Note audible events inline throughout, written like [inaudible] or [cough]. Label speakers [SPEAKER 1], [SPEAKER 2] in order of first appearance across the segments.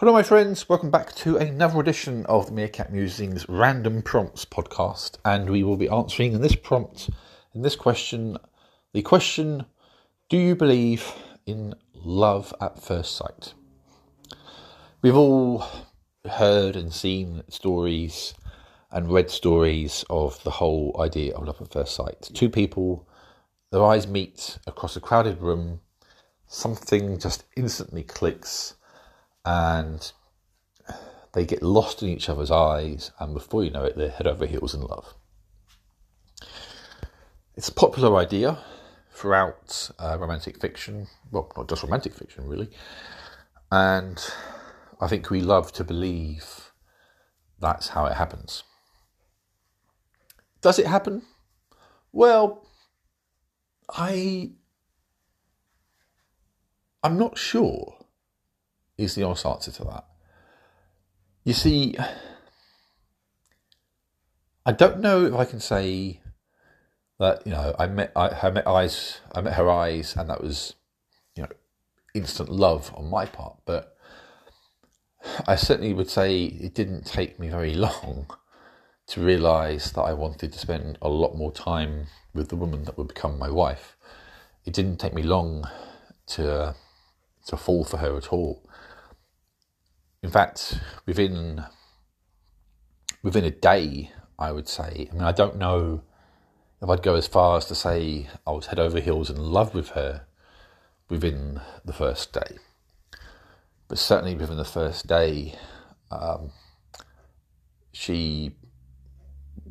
[SPEAKER 1] Hello, my friends. Welcome back to another edition of the Meerkat Musings Random Prompts podcast. And we will be answering in this prompt, in this question, the question Do you believe in love at first sight? We've all heard and seen stories and read stories of the whole idea of love at first sight. Two people, their eyes meet across a crowded room, something just instantly clicks and they get lost in each other's eyes, and before you know it, they're head over heels in love. It's a popular idea throughout uh, romantic fiction, well, not just romantic fiction, really, and I think we love to believe that's how it happens. Does it happen? Well, I I'm not sure is the honest answer to that. You see, I don't know if I can say that you know I met I, I met eyes I met her eyes and that was you know instant love on my part, but I certainly would say it didn't take me very [laughs] long to realise that I wanted to spend a lot more time with the woman that would become my wife. It didn't take me long to to fall for her at all in fact, within within a day, I would say. I mean, I don't know if I'd go as far as to say I was head over heels in love with her within the first day, but certainly within the first day, um, she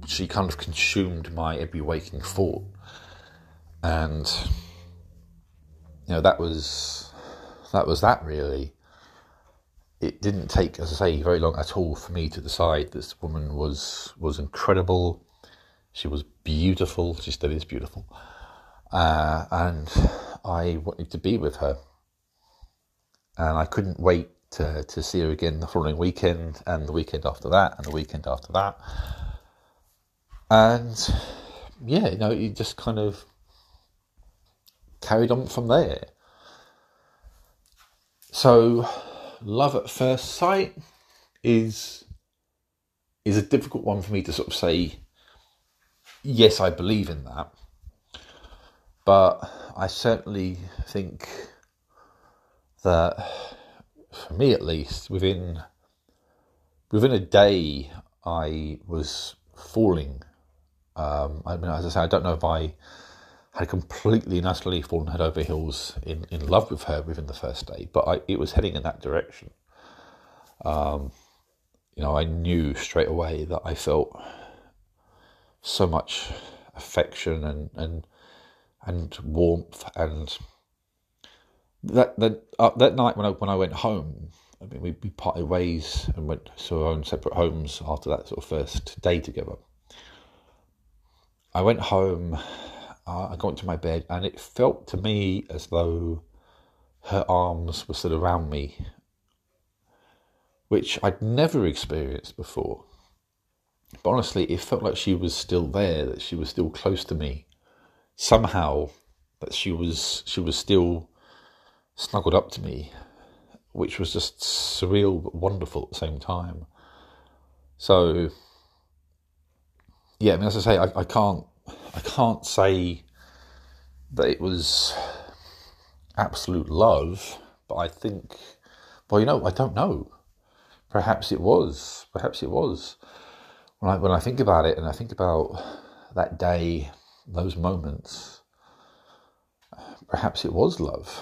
[SPEAKER 1] she kind of consumed my every waking thought, and you know that was that was that really it didn't take, as I say, very long at all for me to decide this woman was was incredible. She was beautiful. She still is beautiful, uh, and I wanted to be with her. And I couldn't wait to to see her again the following weekend, and the weekend after that, and the weekend after that. And yeah, you know, it just kind of carried on from there. So love at first sight is is a difficult one for me to sort of say yes i believe in that. But i certainly think that for me at least within within a day i was falling. Um, i mean as i say i don't know if i had completely and utterly fallen head over heels in, in love with her within the first day, but I, it was heading in that direction. Um, you know, I knew straight away that I felt so much affection and and and warmth and that that uh, that night when I when I went home, I mean we, we parted ways and went to our own separate homes after that sort of first day together. I went home uh, I got into my bed and it felt to me as though her arms were still around me, which I'd never experienced before. But honestly, it felt like she was still there, that she was still close to me. Somehow, that she was she was still snuggled up to me, which was just surreal but wonderful at the same time. So, yeah, I mean, as I say, I, I can't I can't say that it was absolute love, but I think, well, you know, I don't know. Perhaps it was. Perhaps it was. When I when I think about it, and I think about that day, those moments, perhaps it was love,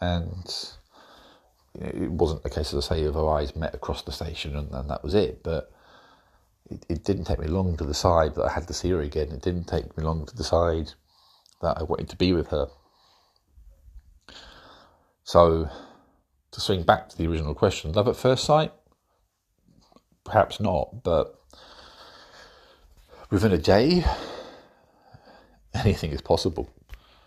[SPEAKER 1] and it wasn't a case, as I say, of our eyes met across the station and, and that was it. But it, it didn't take me long to decide that I had to see her again. It didn't take me long to decide that I wanted to be with her. So, to swing back to the original question, love at first sight? Perhaps not, but within a day, [laughs] anything is possible.